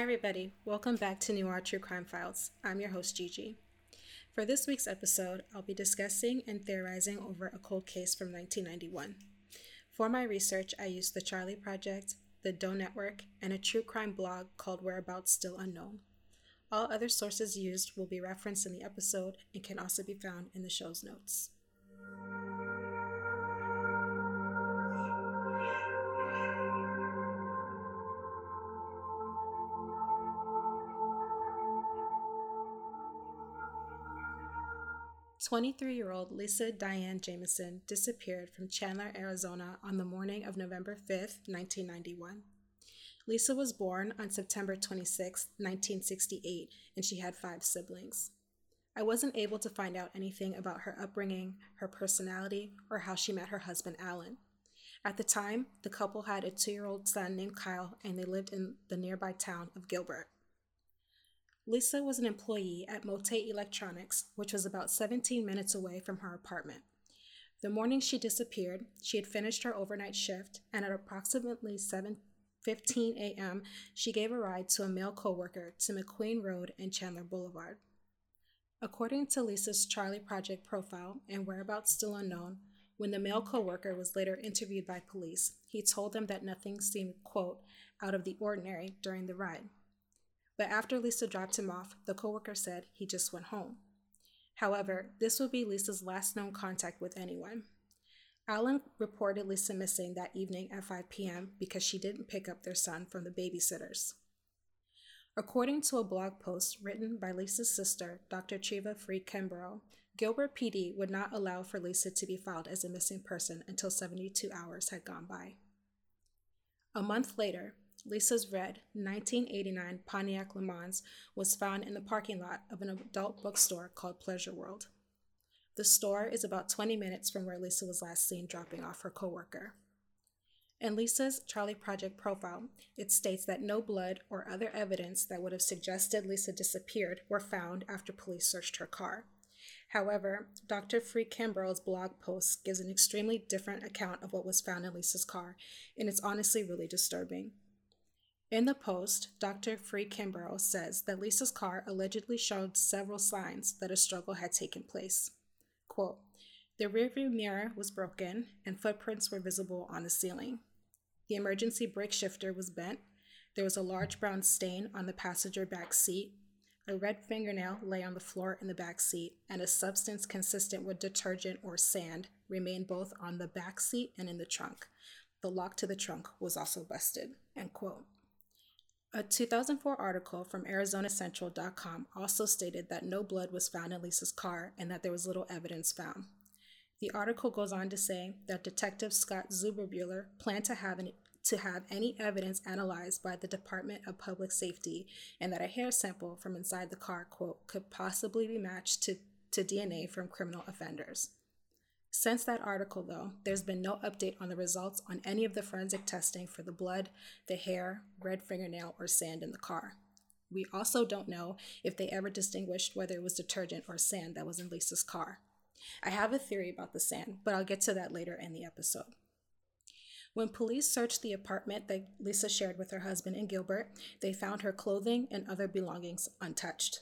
Hi, everybody. Welcome back to Noir True Crime Files. I'm your host, Gigi. For this week's episode, I'll be discussing and theorizing over a cold case from 1991. For my research, I used the Charley Project, the Doe Network, and a true crime blog called Whereabouts Still Unknown. All other sources used will be referenced in the episode and can also be found in the show's notes. 23 year old Lisa Diane Jamison disappeared from Chandler, Arizona on the morning of November 5, 1991. Lisa was born on September 26, 1968, and she had five siblings. I wasn't able to find out anything about her upbringing, her personality, or how she met her husband Alan. At the time, the couple had a two year old son named Kyle, and they lived in the nearby town of Gilbert. Lisa was an employee at Mote Electronics, which was about 17 minutes away from her apartment. The morning she disappeared, she had finished her overnight shift, and at approximately 7:15 a.m., she gave a ride to a male coworker to McQueen Road and Chandler Boulevard. According to Lisa's Charley Project profile and whereabouts still unknown, when the male coworker was later interviewed by police, he told them that nothing seemed, quote, out of the ordinary during the ride. But after Lisa dropped him off, the coworker said he just went home. However, this would be Lisa's last known contact with anyone. Alan reported Lisa missing that evening at 5 p.m. because she didn't pick up their son from the babysitters. According to a blog post written by Lisa's sister, Dr. Treva Free Kimbrough, Gilbert PD would not allow for Lisa to be filed as a missing person until 72 hours had gone by. A month later, Lisa's red 1989 Pontiac Le Mans was found in the parking lot of an adult bookstore called Pleasure World. The store is about 20 minutes from where Lisa was last seen dropping off her coworker. In Lisa's Charley Project profile, it states that no blood or other evidence that would have suggested Lisa disappeared were found after police searched her car. However, Dr. Free Kimbrough's blog post gives an extremely different account of what was found in Lisa's car, and it's honestly really disturbing. In the post, Dr. Free Kimbrough says that Lisa's car allegedly showed several signs that a struggle had taken place. Quote, the rearview mirror was broken and footprints were visible on the ceiling. The emergency brake shifter was bent. There was a large brown stain on the passenger back seat. A red fingernail lay on the floor in the back seat, and a substance consistent with detergent or sand remained both on the back seat and in the trunk. The lock to the trunk was also busted. End quote. A 2004 article from ArizonaCentral.com also stated that no blood was found in Lisa's car and that there was little evidence found. The article goes on to say that Detective Scott Zuberbuehler planned to have, an, to have any evidence analyzed by the Department of Public Safety and that a hair sample from inside the car, quote, could possibly be matched to, to DNA from criminal offenders. Since that article, though, there's been no update on the results on any of the forensic testing for the blood, the hair, red fingernail, or sand in the car. We also don't know if they ever distinguished whether it was detergent or sand that was in Lisa's car. I have a theory about the sand, but I'll get to that later in the episode. When police searched the apartment that Lisa shared with her husband and Gilbert, they found her clothing and other belongings untouched.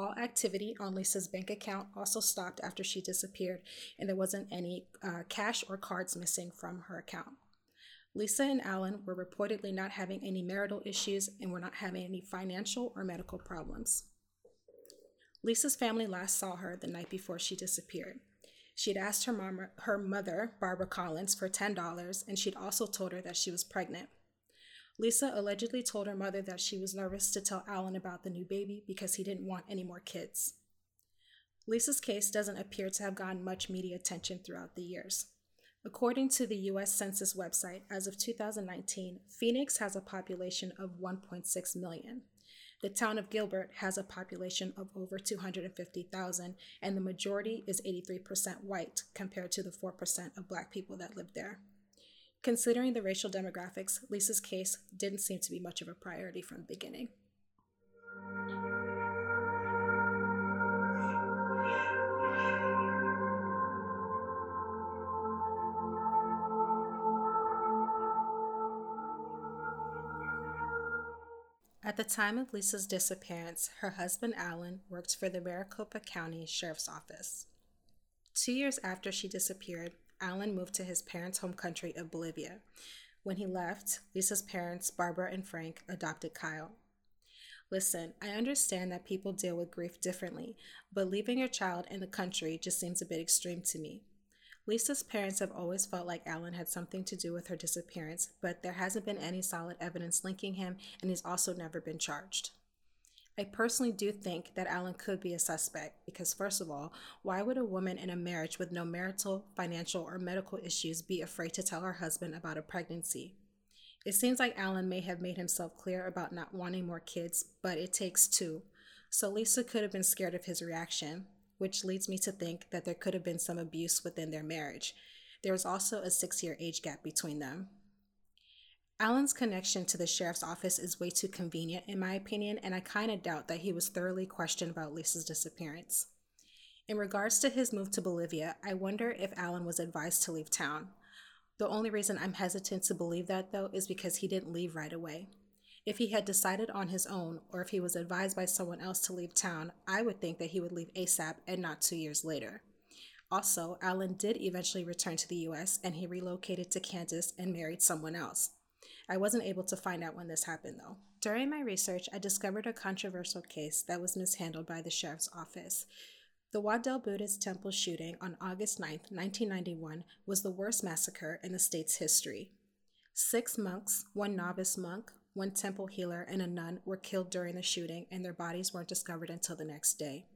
All activity on Lisa's bank account also stopped after she disappeared, and there wasn't any uh, cash or cards missing from her account. Lisa and Alan were reportedly not having any marital issues and were not having any financial or medical problems. Lisa's family last saw her the night before she disappeared. She had asked her, mom, her mother, Barbara Collins, for $10, and she'd also told her that she was pregnant. Lisa allegedly told her mother that she was nervous to tell Alan about the new baby because he didn't want any more kids. Lisa's case doesn't appear to have gotten much media attention throughout the years. According to the US Census website, as of 2019, Phoenix has a population of 1.6 million. The town of Gilbert has a population of over 250,000, and the majority is 83% white compared to the 4% of black people that live there. Considering the racial demographics, Lisa's case didn't seem to be much of a priority from the beginning. At the time of Lisa's disappearance, her husband Alan worked for the Maricopa County Sheriff's Office. Two years after she disappeared, Alan moved to his parents' home country of Bolivia. When he left, Lisa's parents, Barbara and Frank, adopted Kyle. Listen, I understand that people deal with grief differently, but leaving your child in the country just seems a bit extreme to me. Lisa's parents have always felt like Alan had something to do with her disappearance, but there hasn't been any solid evidence linking him, and he's also never been charged. I personally do think that Alan could be a suspect because, first of all, why would a woman in a marriage with no marital, financial, or medical issues be afraid to tell her husband about a pregnancy? It seems like Alan may have made himself clear about not wanting more kids, but it takes two. So Lisa could have been scared of his reaction, which leads me to think that there could have been some abuse within their marriage. There was also a six year age gap between them. Alan's connection to the sheriff's office is way too convenient, in my opinion, and I kind of doubt that he was thoroughly questioned about Lisa's disappearance. In regards to his move to Bolivia, I wonder if Alan was advised to leave town. The only reason I'm hesitant to believe that, though, is because he didn't leave right away. If he had decided on his own, or if he was advised by someone else to leave town, I would think that he would leave ASAP and not two years later. Also, Alan did eventually return to the US and he relocated to Kansas and married someone else. I wasn't able to find out when this happened though. During my research, I discovered a controversial case that was mishandled by the sheriff's office. The Waddell Buddhist Temple shooting on August 9, 1991, was the worst massacre in the state's history. Six monks, one novice monk, one temple healer, and a nun were killed during the shooting, and their bodies weren't discovered until the next day.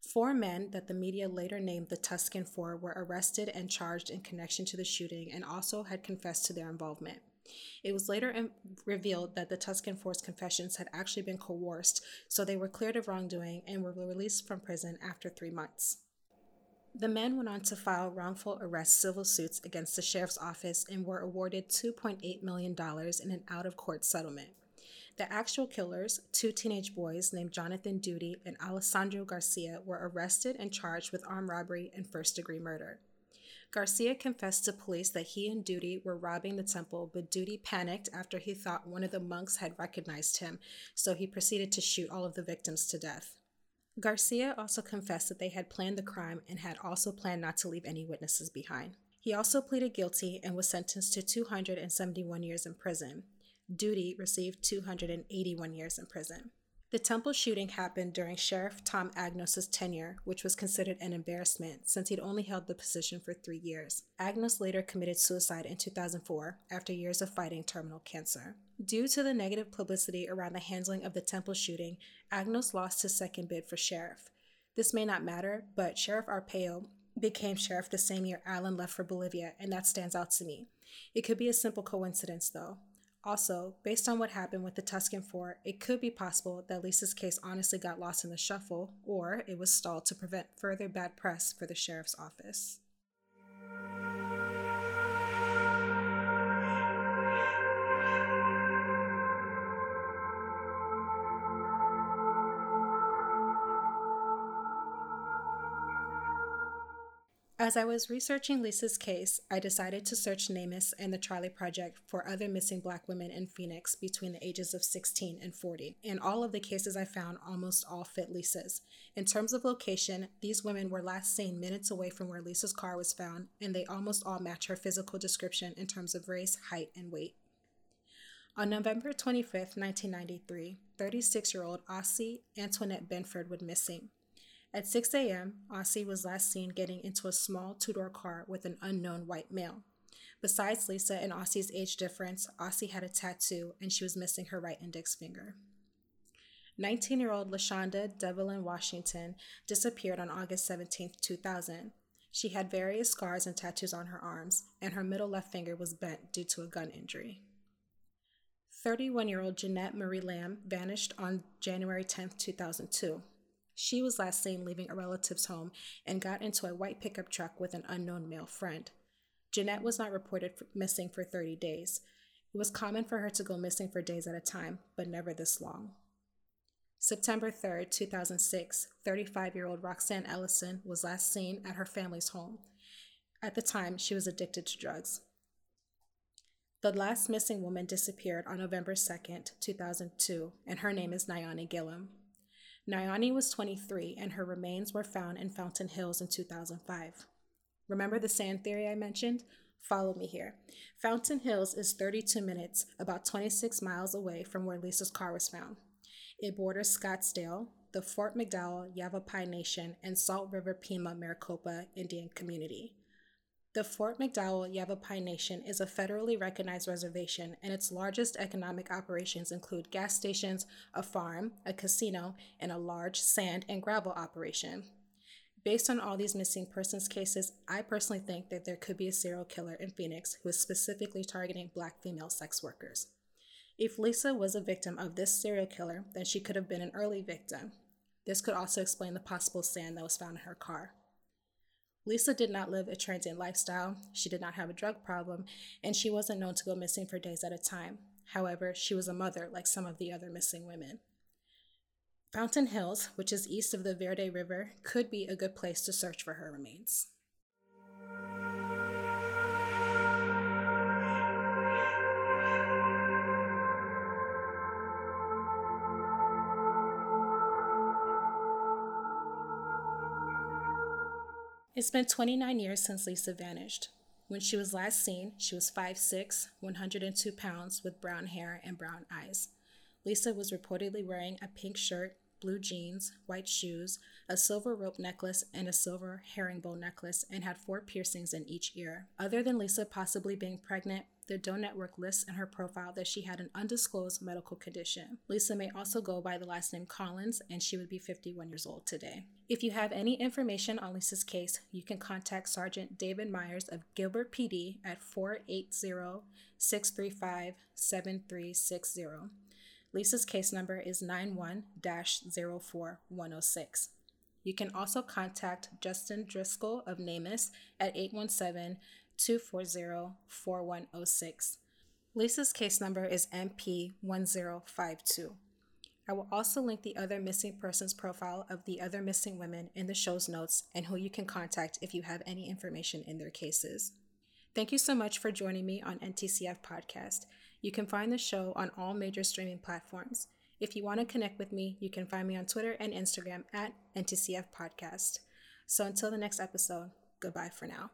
Four men that the media later named the Tuscan Four were arrested and charged in connection to the shooting and also had confessed to their involvement. It was later revealed that the Tuscan Four's confessions had actually been coerced, so they were cleared of wrongdoing and were released from prison after three months. The men went on to file wrongful arrest civil suits against the sheriff's office and were awarded $2.8 million in an out of court settlement. The actual killers, two teenage boys named Jonathan Doody and Alessandro Garcia, were arrested and charged with armed robbery and first degree murder. Garcia confessed to police that he and Doody were robbing the temple, but Doody panicked after he thought one of the monks had recognized him, so he proceeded to shoot all of the victims to death. Garcia also confessed that they had planned the crime and had also planned not to leave any witnesses behind. He also pleaded guilty and was sentenced to 271 years in prison. Doody received 281 years in prison. The temple shooting happened during Sheriff Tom Agnos' tenure, which was considered an embarrassment since he'd only held the position for three years. Agnos later committed suicide in 2004 after years of fighting terminal cancer. Due to the negative publicity around the handling of the temple shooting, Agnos lost his second bid for sheriff. This may not matter, but Sheriff Arpaio became sheriff the same year Alan left for Bolivia, and that stands out to me. It could be a simple coincidence, though. Also, based on what happened with the Tuscan Four, it could be possible that Lisa's case honestly got lost in the shuffle, or it was stalled to prevent further bad press for the sheriff's office. As I was researching Lisa's case, I decided to search NamUs and the Charley Project for other missing black women in Phoenix between the ages of 16 and 40. And all of the cases I found almost all fit Lisa's. In terms of location, these women were last seen minutes away from where Lisa's car was found, and they almost all match her physical description in terms of race, height, and weight. On November 25, 1993, 36 year old Ossie Antoinette Benford went missing. At 6 a.m., Ossie was last seen getting into a small two door car with an unknown white male. Besides Lisa and Ossie's age difference, Ossie had a tattoo and she was missing her right index finger. 19 year old LaShonda Devlin Washington disappeared on August 17, 2000. She had various scars and tattoos on her arms, and her middle left finger was bent due to a gun injury. 31 year old Jeanette Marie Lamb vanished on January 10, 2002. She was last seen leaving a relative's home and got into a white pickup truck with an unknown male friend. Jeanette was not reported missing for 30 days. It was common for her to go missing for days at a time, but never this long. September 3, 2006, 35 year old Roxanne Ellison was last seen at her family's home. At the time, she was addicted to drugs. The last missing woman disappeared on November 2, 2002, and her name is Nyani Gillum. Nyani was 23, and her remains were found in Fountain Hills in 2005. Remember the sand theory I mentioned? Follow me here. Fountain Hills is 32 minutes, about 26 miles away from where Lisa's car was found. It borders Scottsdale, the Fort McDowell Yavapai Nation, and Salt River Pima Maricopa Indian Community. The Fort McDowell Yavapai Nation is a federally recognized reservation, and its largest economic operations include gas stations, a farm, a casino, and a large sand and gravel operation. Based on all these missing persons cases, I personally think that there could be a serial killer in Phoenix who is specifically targeting black female sex workers. If Lisa was a victim of this serial killer, then she could have been an early victim. This could also explain the possible sand that was found in her car. Lisa did not live a transient lifestyle, she did not have a drug problem, and she wasn't known to go missing for days at a time. However, she was a mother like some of the other missing women. Fountain Hills, which is east of the Verde River, could be a good place to search for her remains. It's been 29 years since Lisa vanished. When she was last seen, she was 5'6, 102 pounds, with brown hair and brown eyes. Lisa was reportedly wearing a pink shirt, blue jeans, white shoes, a silver rope necklace, and a silver herringbone necklace, and had four piercings in each ear. Other than Lisa possibly being pregnant, the Doe Network lists in her profile that she had an undisclosed medical condition. Lisa may also go by the last name Collins, and she would be 51 years old today. If you have any information on Lisa's case, you can contact Sergeant David Myers of Gilbert PD at 480 635 7360. Lisa's case number is 91 04106. You can also contact Justin Driscoll of NamUs at 817 240 4106. Lisa's case number is MP1052. I will also link the other missing persons profile of the other missing women in the show's notes and who you can contact if you have any information in their cases. Thank you so much for joining me on NTCF Podcast. You can find the show on all major streaming platforms. If you want to connect with me, you can find me on Twitter and Instagram at NTCF Podcast. So until the next episode, goodbye for now.